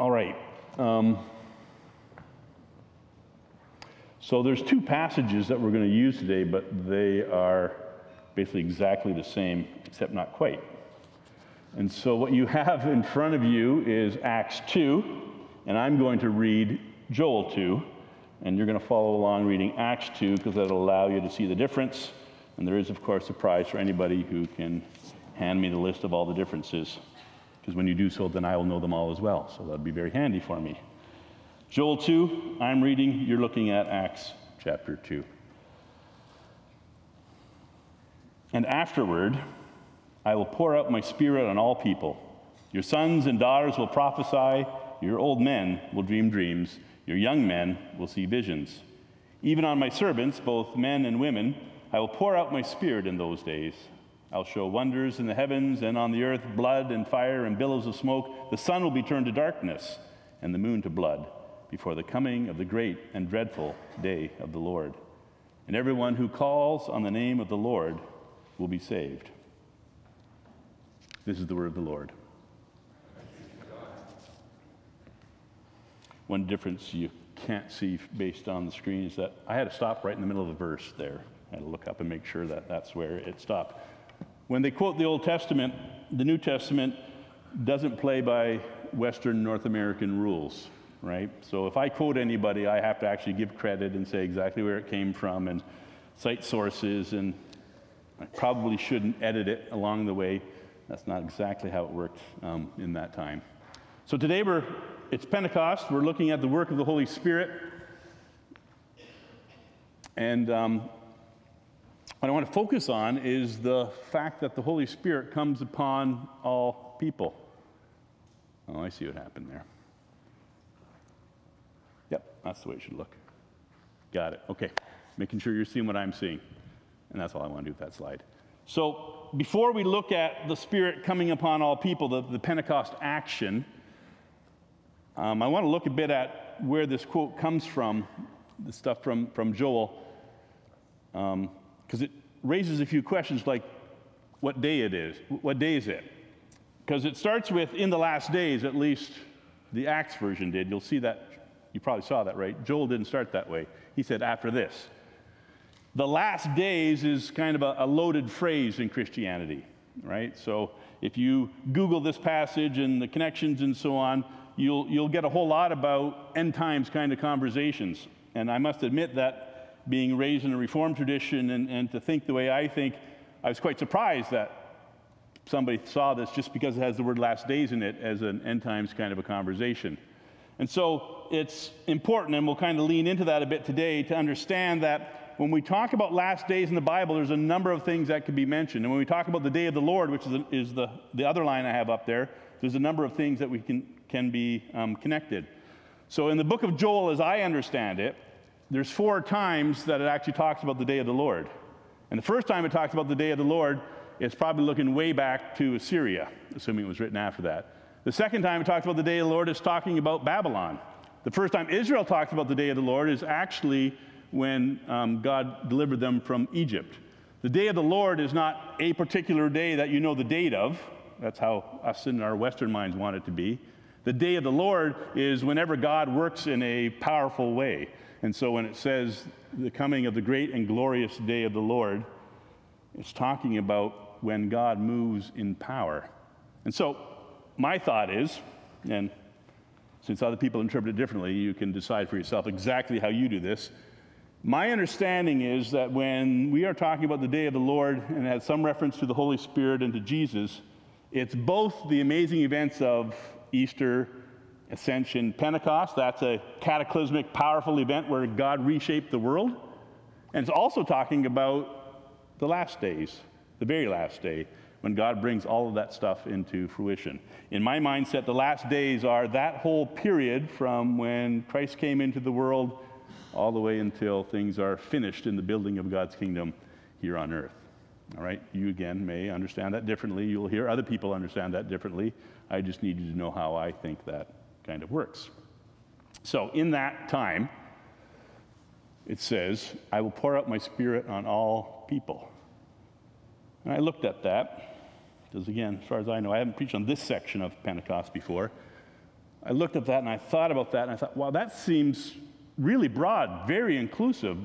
All right. Um, so there's two passages that we're going to use today, but they are basically exactly the same, except not quite. And so what you have in front of you is Acts 2, and I'm going to read Joel 2, and you're going to follow along reading Acts 2 because that'll allow you to see the difference. And there is, of course, a prize for anybody who can hand me the list of all the differences, because when you do so, then I will know them all as well. So that'd be very handy for me. Joel 2, I'm reading, you're looking at Acts chapter 2. And afterward, I will pour out my spirit on all people. Your sons and daughters will prophesy, your old men will dream dreams, your young men will see visions. Even on my servants, both men and women, I will pour out my spirit in those days. I'll show wonders in the heavens and on the earth blood and fire and billows of smoke. The sun will be turned to darkness and the moon to blood before the coming of the great and dreadful day of the Lord. And everyone who calls on the name of the Lord will be saved. This is the word of the Lord. One difference you can't see based on the screen is that I had to stop right in the middle of the verse there. I had to look up and make sure that that's where it stopped. When they quote the Old Testament, the New Testament doesn't play by Western North American rules, right? So if I quote anybody, I have to actually give credit and say exactly where it came from and cite sources, and I probably shouldn't edit it along the way that's not exactly how it worked um, in that time. So today we're, it's Pentecost. We're looking at the work of the Holy Spirit. And um, what I want to focus on is the fact that the Holy Spirit comes upon all people. Oh, I see what happened there. Yep, that's the way it should look. Got it. Okay. Making sure you're seeing what I'm seeing. And that's all I want to do with that slide. So, before we look at the Spirit coming upon all people, the, the Pentecost action, um, I want to look a bit at where this quote comes from, the stuff from, from Joel, because it raises a few questions like what day it is. What day is it? Because it starts with in the last days, at least the Acts version did. You'll see that, you probably saw that, right? Joel didn't start that way. He said after this. The last days is kind of a, a loaded phrase in Christianity, right? So if you Google this passage and the connections and so on, you'll, you'll get a whole lot about end times kind of conversations. And I must admit that being raised in a Reformed tradition and, and to think the way I think, I was quite surprised that somebody saw this just because it has the word last days in it as an end times kind of a conversation. And so it's important, and we'll kind of lean into that a bit today to understand that when we talk about last days in the Bible, there's a number of things that could be mentioned. And when we talk about the day of the Lord, which is, the, is the, the other line I have up there, there's a number of things that we can, can be um, connected. So in the book of Joel, as I understand it, there's four times that it actually talks about the day of the Lord. And the first time it talks about the day of the Lord, it's probably looking way back to Assyria, assuming it was written after that. The second time it talks about the day of the Lord is talking about Babylon. The first time Israel talks about the day of the Lord is actually when um, God delivered them from Egypt. The day of the Lord is not a particular day that you know the date of. That's how us in our Western minds want it to be. The day of the Lord is whenever God works in a powerful way. And so when it says the coming of the great and glorious day of the Lord, it's talking about when God moves in power. And so my thought is, and since other people interpret it differently, you can decide for yourself exactly how you do this. My understanding is that when we are talking about the day of the Lord and it has some reference to the Holy Spirit and to Jesus, it's both the amazing events of Easter, Ascension, Pentecost. That's a cataclysmic, powerful event where God reshaped the world. And it's also talking about the last days, the very last day, when God brings all of that stuff into fruition. In my mindset, the last days are that whole period from when Christ came into the world all the way until things are finished in the building of God's kingdom here on earth. All right, you again may understand that differently. You'll hear other people understand that differently. I just need you to know how I think that kind of works. So, in that time, it says, I will pour out my spirit on all people. And I looked at that, because again, as far as I know, I haven't preached on this section of Pentecost before. I looked at that and I thought about that and I thought, wow, that seems really broad, very inclusive.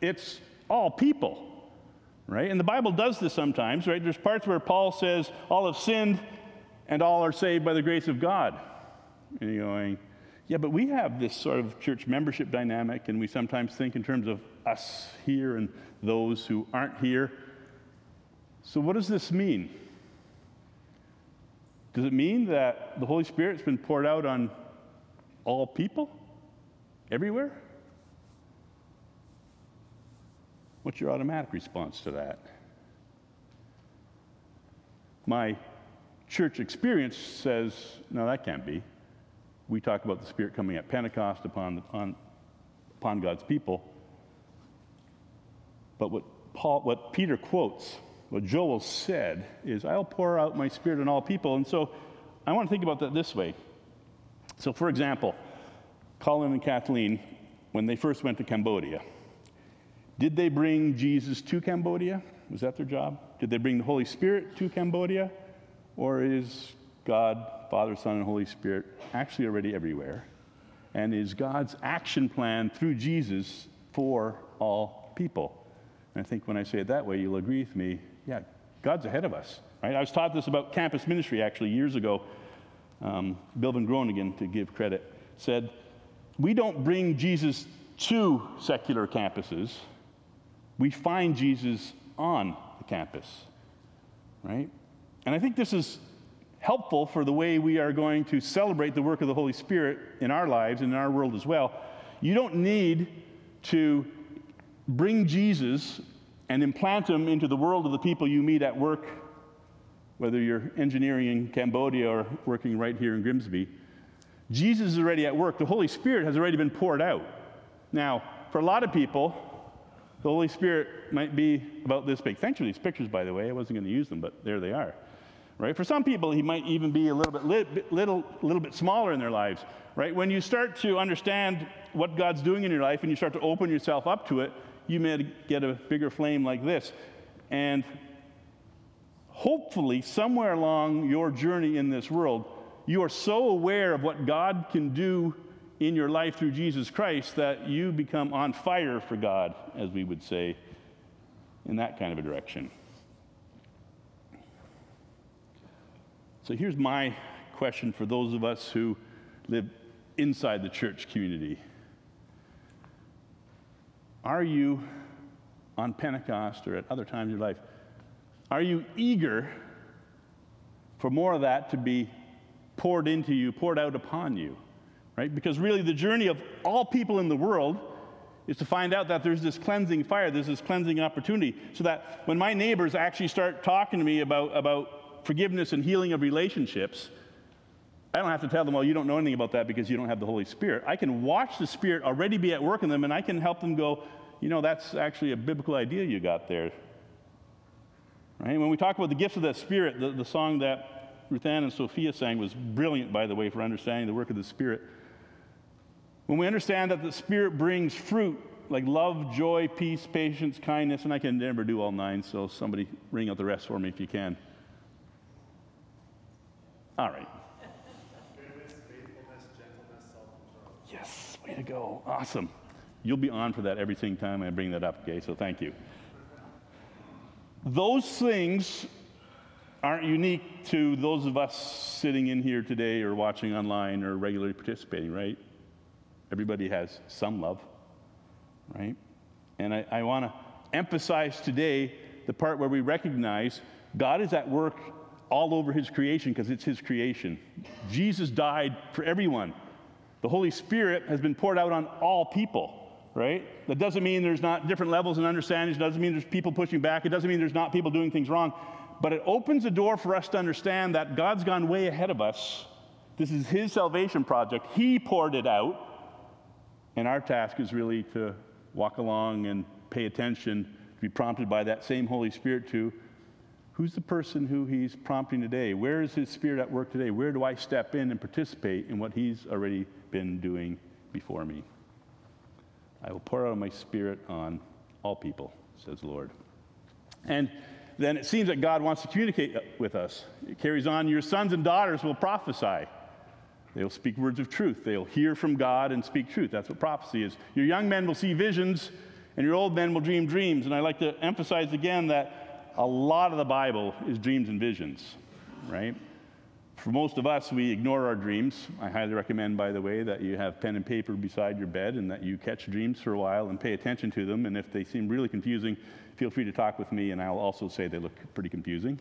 It's all people, right? And the Bible does this sometimes, right? There's parts where Paul says, all have sinned and all are saved by the grace of God. And you're going, yeah, but we have this sort of church membership dynamic, and we sometimes think in terms of us here and those who aren't here. So, what does this mean? Does it mean that the Holy Spirit's been poured out on all people? Everywhere? What's your automatic response to that? My church experience says, no, that can't be. We talk about the Spirit coming at Pentecost upon, on, upon God's people. But what, Paul, what Peter quotes, what Joel said, is, I'll pour out my Spirit on all people. And so I want to think about that this way. So, for example, Colin and Kathleen, when they first went to Cambodia, did they bring Jesus to Cambodia? Was that their job? Did they bring the Holy Spirit to Cambodia? Or is God, Father, Son, and Holy Spirit actually already everywhere? And is God's action plan through Jesus for all people? And I think when I say it that way, you'll agree with me. Yeah, God's ahead of us. Right? I was taught this about campus ministry actually years ago. Um, Bill Van Groningen, to give credit, said, We don't bring Jesus to secular campuses, we find Jesus on the campus. Right? And I think this is helpful for the way we are going to celebrate the work of the Holy Spirit in our lives and in our world as well. You don't need to bring Jesus and implant him into the world of the people you meet at work, whether you're engineering in Cambodia or working right here in Grimsby. Jesus is already at work. The Holy Spirit has already been poured out. Now, for a lot of people, the Holy Spirit might be about this big. Thanks for these pictures, by the way. I wasn't going to use them, but there they are right? For some people, he might even be a little bit, li- little, little bit smaller in their lives, right? When you start to understand what God's doing in your life and you start to open yourself up to it, you may get a bigger flame like this. And hopefully, somewhere along your journey in this world, you are so aware of what God can do in your life through Jesus Christ that you become on fire for God, as we would say, in that kind of a direction. So here's my question for those of us who live inside the church community Are you on Pentecost or at other times in your life? Are you eager for more of that to be poured into you, poured out upon you? Right? Because really, the journey of all people in the world is to find out that there's this cleansing fire, there's this cleansing opportunity, so that when my neighbors actually start talking to me about, about forgiveness and healing of relationships, I don't have to tell them, well, you don't know anything about that because you don't have the Holy Spirit. I can watch the Spirit already be at work in them, and I can help them go, you know, that's actually a biblical idea you got there. Right? When we talk about the gifts of the Spirit, the, the song that Ruth Ann and Sophia sang was brilliant, by the way, for understanding the work of the Spirit. When we understand that the Spirit brings fruit like love, joy, peace, patience, kindness, and I can never do all nine, so somebody ring out the rest for me if you can. All right. Yes, way to go. Awesome. You'll be on for that every single time I bring that up, okay? So thank you. Those things aren't unique to those of us sitting in here today or watching online or regularly participating, right? Everybody has some love, right? And I, I want to emphasize today the part where we recognize God is at work all over his creation because it's his creation. Jesus died for everyone. The Holy Spirit has been poured out on all people, right? That doesn't mean there's not different levels and understandings. It doesn't mean there's people pushing back. It doesn't mean there's not people doing things wrong. But it opens the door for us to understand that God's gone way ahead of us. This is his salvation project. He poured it out. And our task is really to walk along and pay attention, to be prompted by that same Holy Spirit to Who's the person who he's prompting today? Where is his spirit at work today? Where do I step in and participate in what he's already been doing before me? I will pour out my spirit on all people, says the Lord. And then it seems that God wants to communicate with us. It carries on, your sons and daughters will prophesy. They'll speak words of truth. They'll hear from God and speak truth. That's what prophecy is. Your young men will see visions, and your old men will dream dreams. And I like to emphasize again that a lot of the Bible is dreams and visions, right? For most of us, we ignore our dreams. I highly recommend, by the way, that you have pen and paper beside your bed and that you catch dreams for a while and pay attention to them. And if they seem really confusing, feel free to talk with me, and I'll also say they look pretty confusing.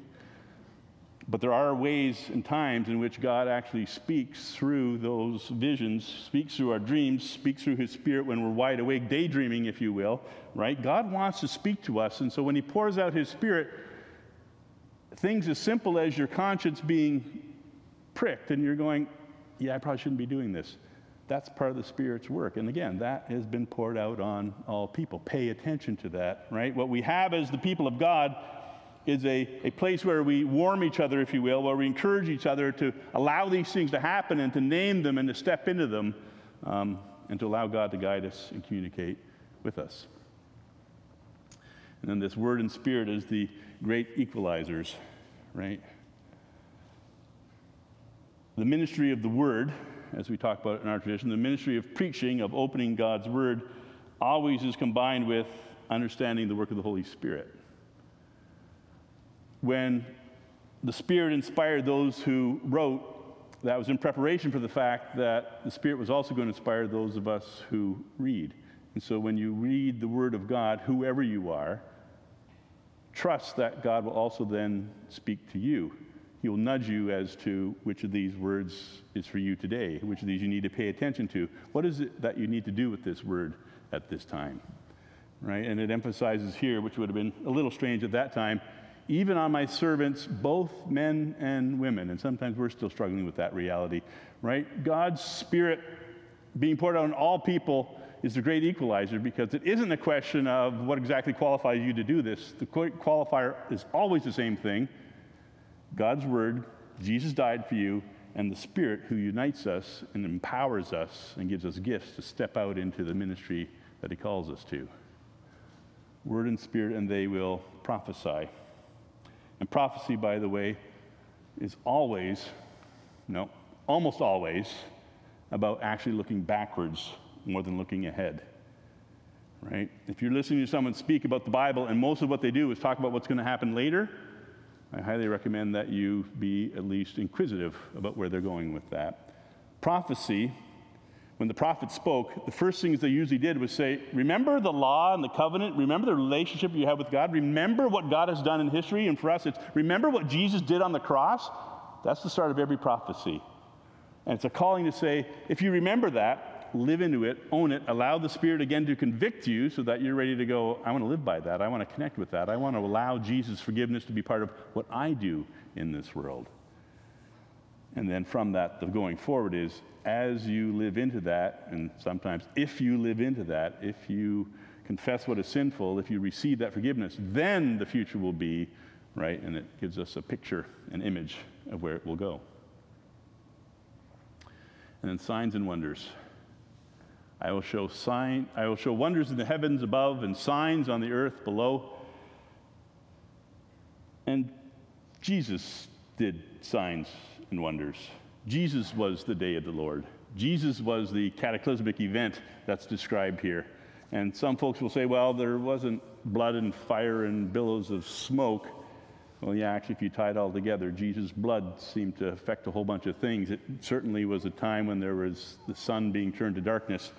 But there are ways and times in which God actually speaks through those visions, speaks through our dreams, speaks through His Spirit when we're wide awake, daydreaming, if you will, right? God wants to speak to us. And so when He pours out His Spirit, things as simple as your conscience being pricked and you're going, yeah, I probably shouldn't be doing this. That's part of the Spirit's work. And again, that has been poured out on all people. Pay attention to that, right? What we have as the people of God is a, a place where we warm each other, if you will, where we encourage each other to allow these things to happen and to name them and to step into them um, and to allow God to guide us and communicate with us. And then this word and spirit is the great equalizers, right? The ministry of the word, as we talk about in our tradition, the ministry of preaching, of opening God's word, always is combined with understanding the work of the Holy Spirit when the Spirit inspired those who wrote, that was in preparation for the fact that the Spirit was also going to inspire those of us who read. And so when you read the Word of God, whoever you are, trust that God will also then speak to you. He will nudge you as to which of these words is for you today, which of these you need to pay attention to. What is it that you need to do with this word at this time? Right? And it emphasizes here, which would have been a little strange at that time, even on my servants, both men and women. And sometimes we're still struggling with that reality, right? God's Spirit being poured out on all people is the great equalizer because it isn't a question of what exactly qualifies you to do this. The qualifier is always the same thing God's Word, Jesus died for you, and the Spirit who unites us and empowers us and gives us gifts to step out into the ministry that He calls us to. Word and Spirit, and they will prophesy. And prophecy, by the way, is always, no, almost always, about actually looking backwards more than looking ahead. Right? If you're listening to someone speak about the Bible and most of what they do is talk about what's going to happen later, I highly recommend that you be at least inquisitive about where they're going with that. Prophecy when the prophet spoke, the first things they usually did was say, Remember the law and the covenant? Remember the relationship you have with God? Remember what God has done in history? And for us, it's remember what Jesus did on the cross? That's the start of every prophecy. And it's a calling to say, if you remember that, live into it, own it, allow the Spirit again to convict you so that you're ready to go, I want to live by that. I want to connect with that. I want to allow Jesus' forgiveness to be part of what I do in this world. And then from that, the going forward is as you live into that, and sometimes if you live into that, if you confess what is sinful, if you receive that forgiveness, then the future will be right, and it gives us a picture, an image of where it will go. And then signs and wonders. I will show sign, I will show wonders in the heavens above and signs on the earth below. And Jesus did signs and wonders. Jesus was the day of the Lord. Jesus was the cataclysmic event that's described here. And some folks will say, well, there wasn't blood and fire and billows of smoke. Well, yeah, actually, if you tie it all together, Jesus' blood seemed to affect a whole bunch of things. It certainly was a time when there was the sun being turned to darkness.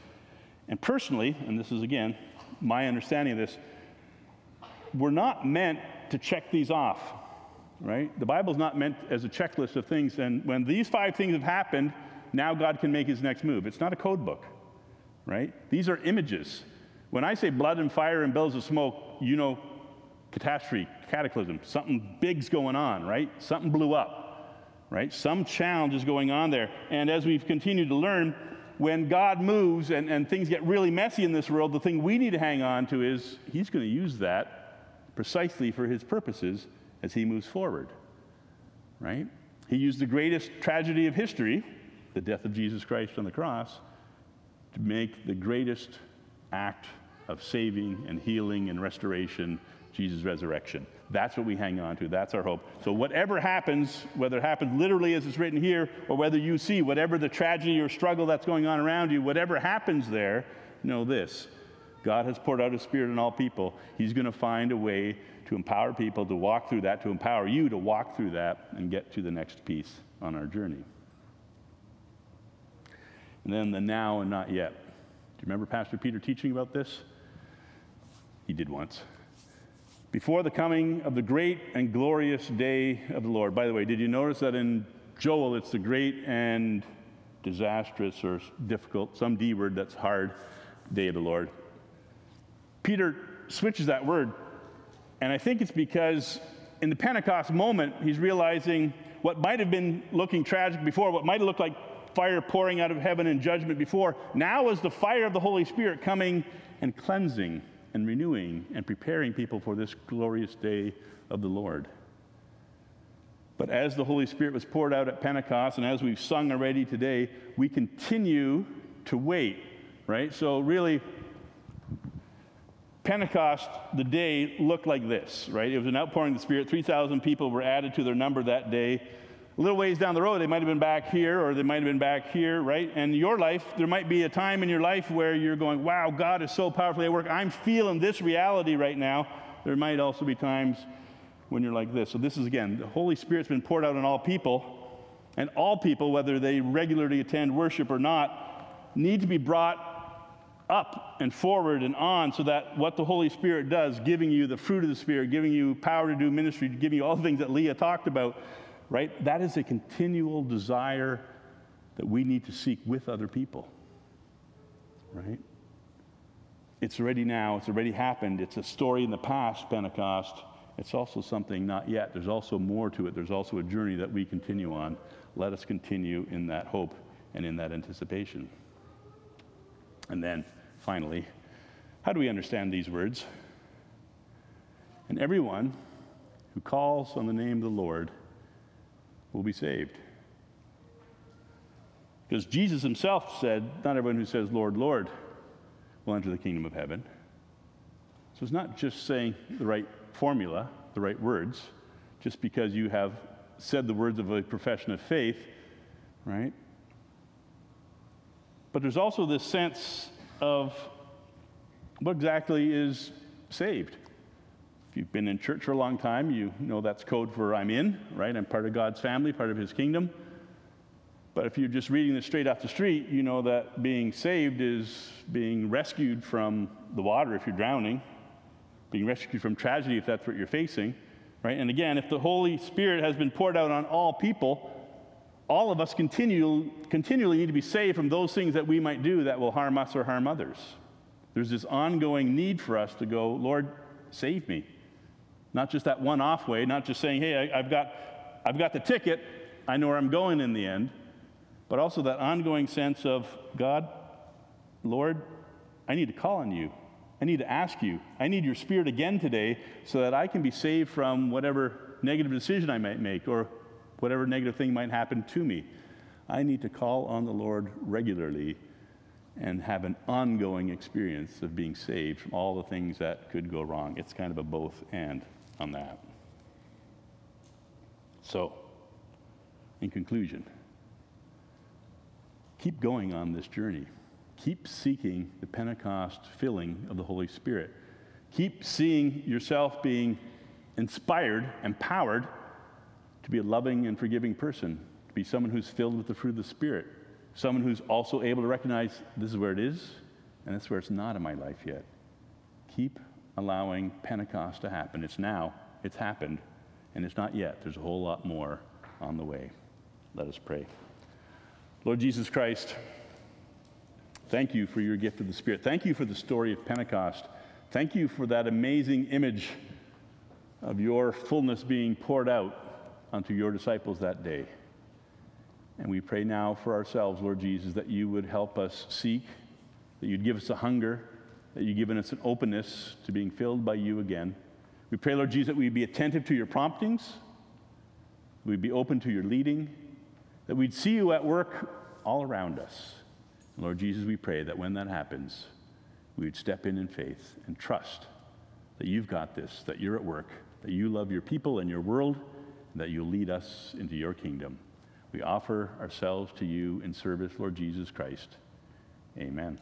And personally, and this is again my understanding of this, we're not meant to check these off right? The Bible's not meant as a checklist of things, and when these five things have happened, now God can make his next move. It's not a code book, right? These are images. When I say blood and fire and billows of smoke, you know catastrophe, cataclysm, something big's going on, right? Something blew up, right? Some challenge is going on there. And as we've continued to learn, when God moves and, and things get really messy in this world, the thing we need to hang on to is He's going to use that precisely for His purposes as he moves forward, right? He used the greatest tragedy of history, the death of Jesus Christ on the cross, to make the greatest act of saving and healing and restoration, Jesus' resurrection. That's what we hang on to. That's our hope. So, whatever happens, whether it happens literally as it's written here, or whether you see whatever the tragedy or struggle that's going on around you, whatever happens there, know this God has poured out His Spirit on all people. He's going to find a way to empower people to walk through that, to empower you to walk through that and get to the next piece on our journey. And then the now and not yet. Do you remember Pastor Peter teaching about this? He did once. Before the coming of the great and glorious day of the Lord. By the way, did you notice that in Joel it's the great and disastrous or difficult, some D word that's hard, day of the Lord? Peter switches that word, and I think it's because in the Pentecost moment, he's realizing what might have been looking tragic before, what might have looked like fire pouring out of heaven in judgment before, now is the fire of the Holy Spirit coming and cleansing and renewing and preparing people for this glorious day of the Lord. But as the Holy Spirit was poured out at Pentecost, and as we've sung already today, we continue to wait, right? So, really, Pentecost, the day looked like this, right? It was an outpouring of the Spirit. 3,000 people were added to their number that day. A little ways down the road, they might have been back here or they might have been back here, right? And your life, there might be a time in your life where you're going, wow, God is so powerfully at work. I'm feeling this reality right now. There might also be times when you're like this. So, this is again, the Holy Spirit's been poured out on all people, and all people, whether they regularly attend worship or not, need to be brought up and forward and on so that what the Holy Spirit does, giving you the fruit of the Spirit, giving you power to do ministry, giving you all the things that Leah talked about, right? That is a continual desire that we need to seek with other people, right? It's already now, it's already happened. It's a story in the past, Pentecost. It's also something not yet. There's also more to it. There's also a journey that we continue on. Let us continue in that hope and in that anticipation. And then, finally, how do we understand these words? And everyone who calls on the name of the Lord will be saved. Because Jesus himself said, Not everyone who says, Lord, Lord, will enter the kingdom of heaven. So it's not just saying the right formula, the right words, just because you have said the words of a profession of faith, right? But there's also this sense of what exactly is saved. If you've been in church for a long time, you know that's code for I'm in, right? I'm part of God's family, part of His kingdom. But if you're just reading this straight off the street, you know that being saved is being rescued from the water if you're drowning, being rescued from tragedy if that's what you're facing, right? And again, if the Holy Spirit has been poured out on all people, all of us continue, continually need to be saved from those things that we might do that will harm us or harm others. There's this ongoing need for us to go, Lord, save me. Not just that one off way, not just saying, hey, I, have got, I've got the ticket, I know where I'm going in the end, but also that ongoing sense of, God, Lord, I need to call on you. I need to ask you. I need your spirit again today so that I can be saved from whatever negative decision I might make or whatever negative thing might happen to me. I need to call on the Lord regularly and have an ongoing experience of being saved from all the things that could go wrong. It's kind of a both and on that. So, in conclusion, keep going on this journey. Keep seeking the Pentecost filling of the Holy Spirit. Keep seeing yourself being inspired, empowered to be a loving and forgiving person, to be someone who's filled with the fruit of the Spirit, someone who's also able to recognize this is where it is and that's where it's not in my life yet. Keep allowing Pentecost to happen. It's now, it's happened, and it's not yet. There's a whole lot more on the way. Let us pray. Lord Jesus Christ, thank you for your gift of the Spirit. Thank you for the story of Pentecost. Thank you for that amazing image of your fullness being poured out unto your disciples that day. And we pray now for ourselves, Lord Jesus, that you would help us seek, that you'd give us a hunger, that you've given us an openness to being filled by you again. We pray, Lord Jesus, that we'd be attentive to your promptings, we'd be open to your leading, that we'd see you at work all around us. And Lord Jesus, we pray that when that happens, we would step in in faith and trust that you've got this, that you're at work, that you love your people and your world, and that you lead us into your kingdom. We offer ourselves to you in service, Lord Jesus Christ. Amen.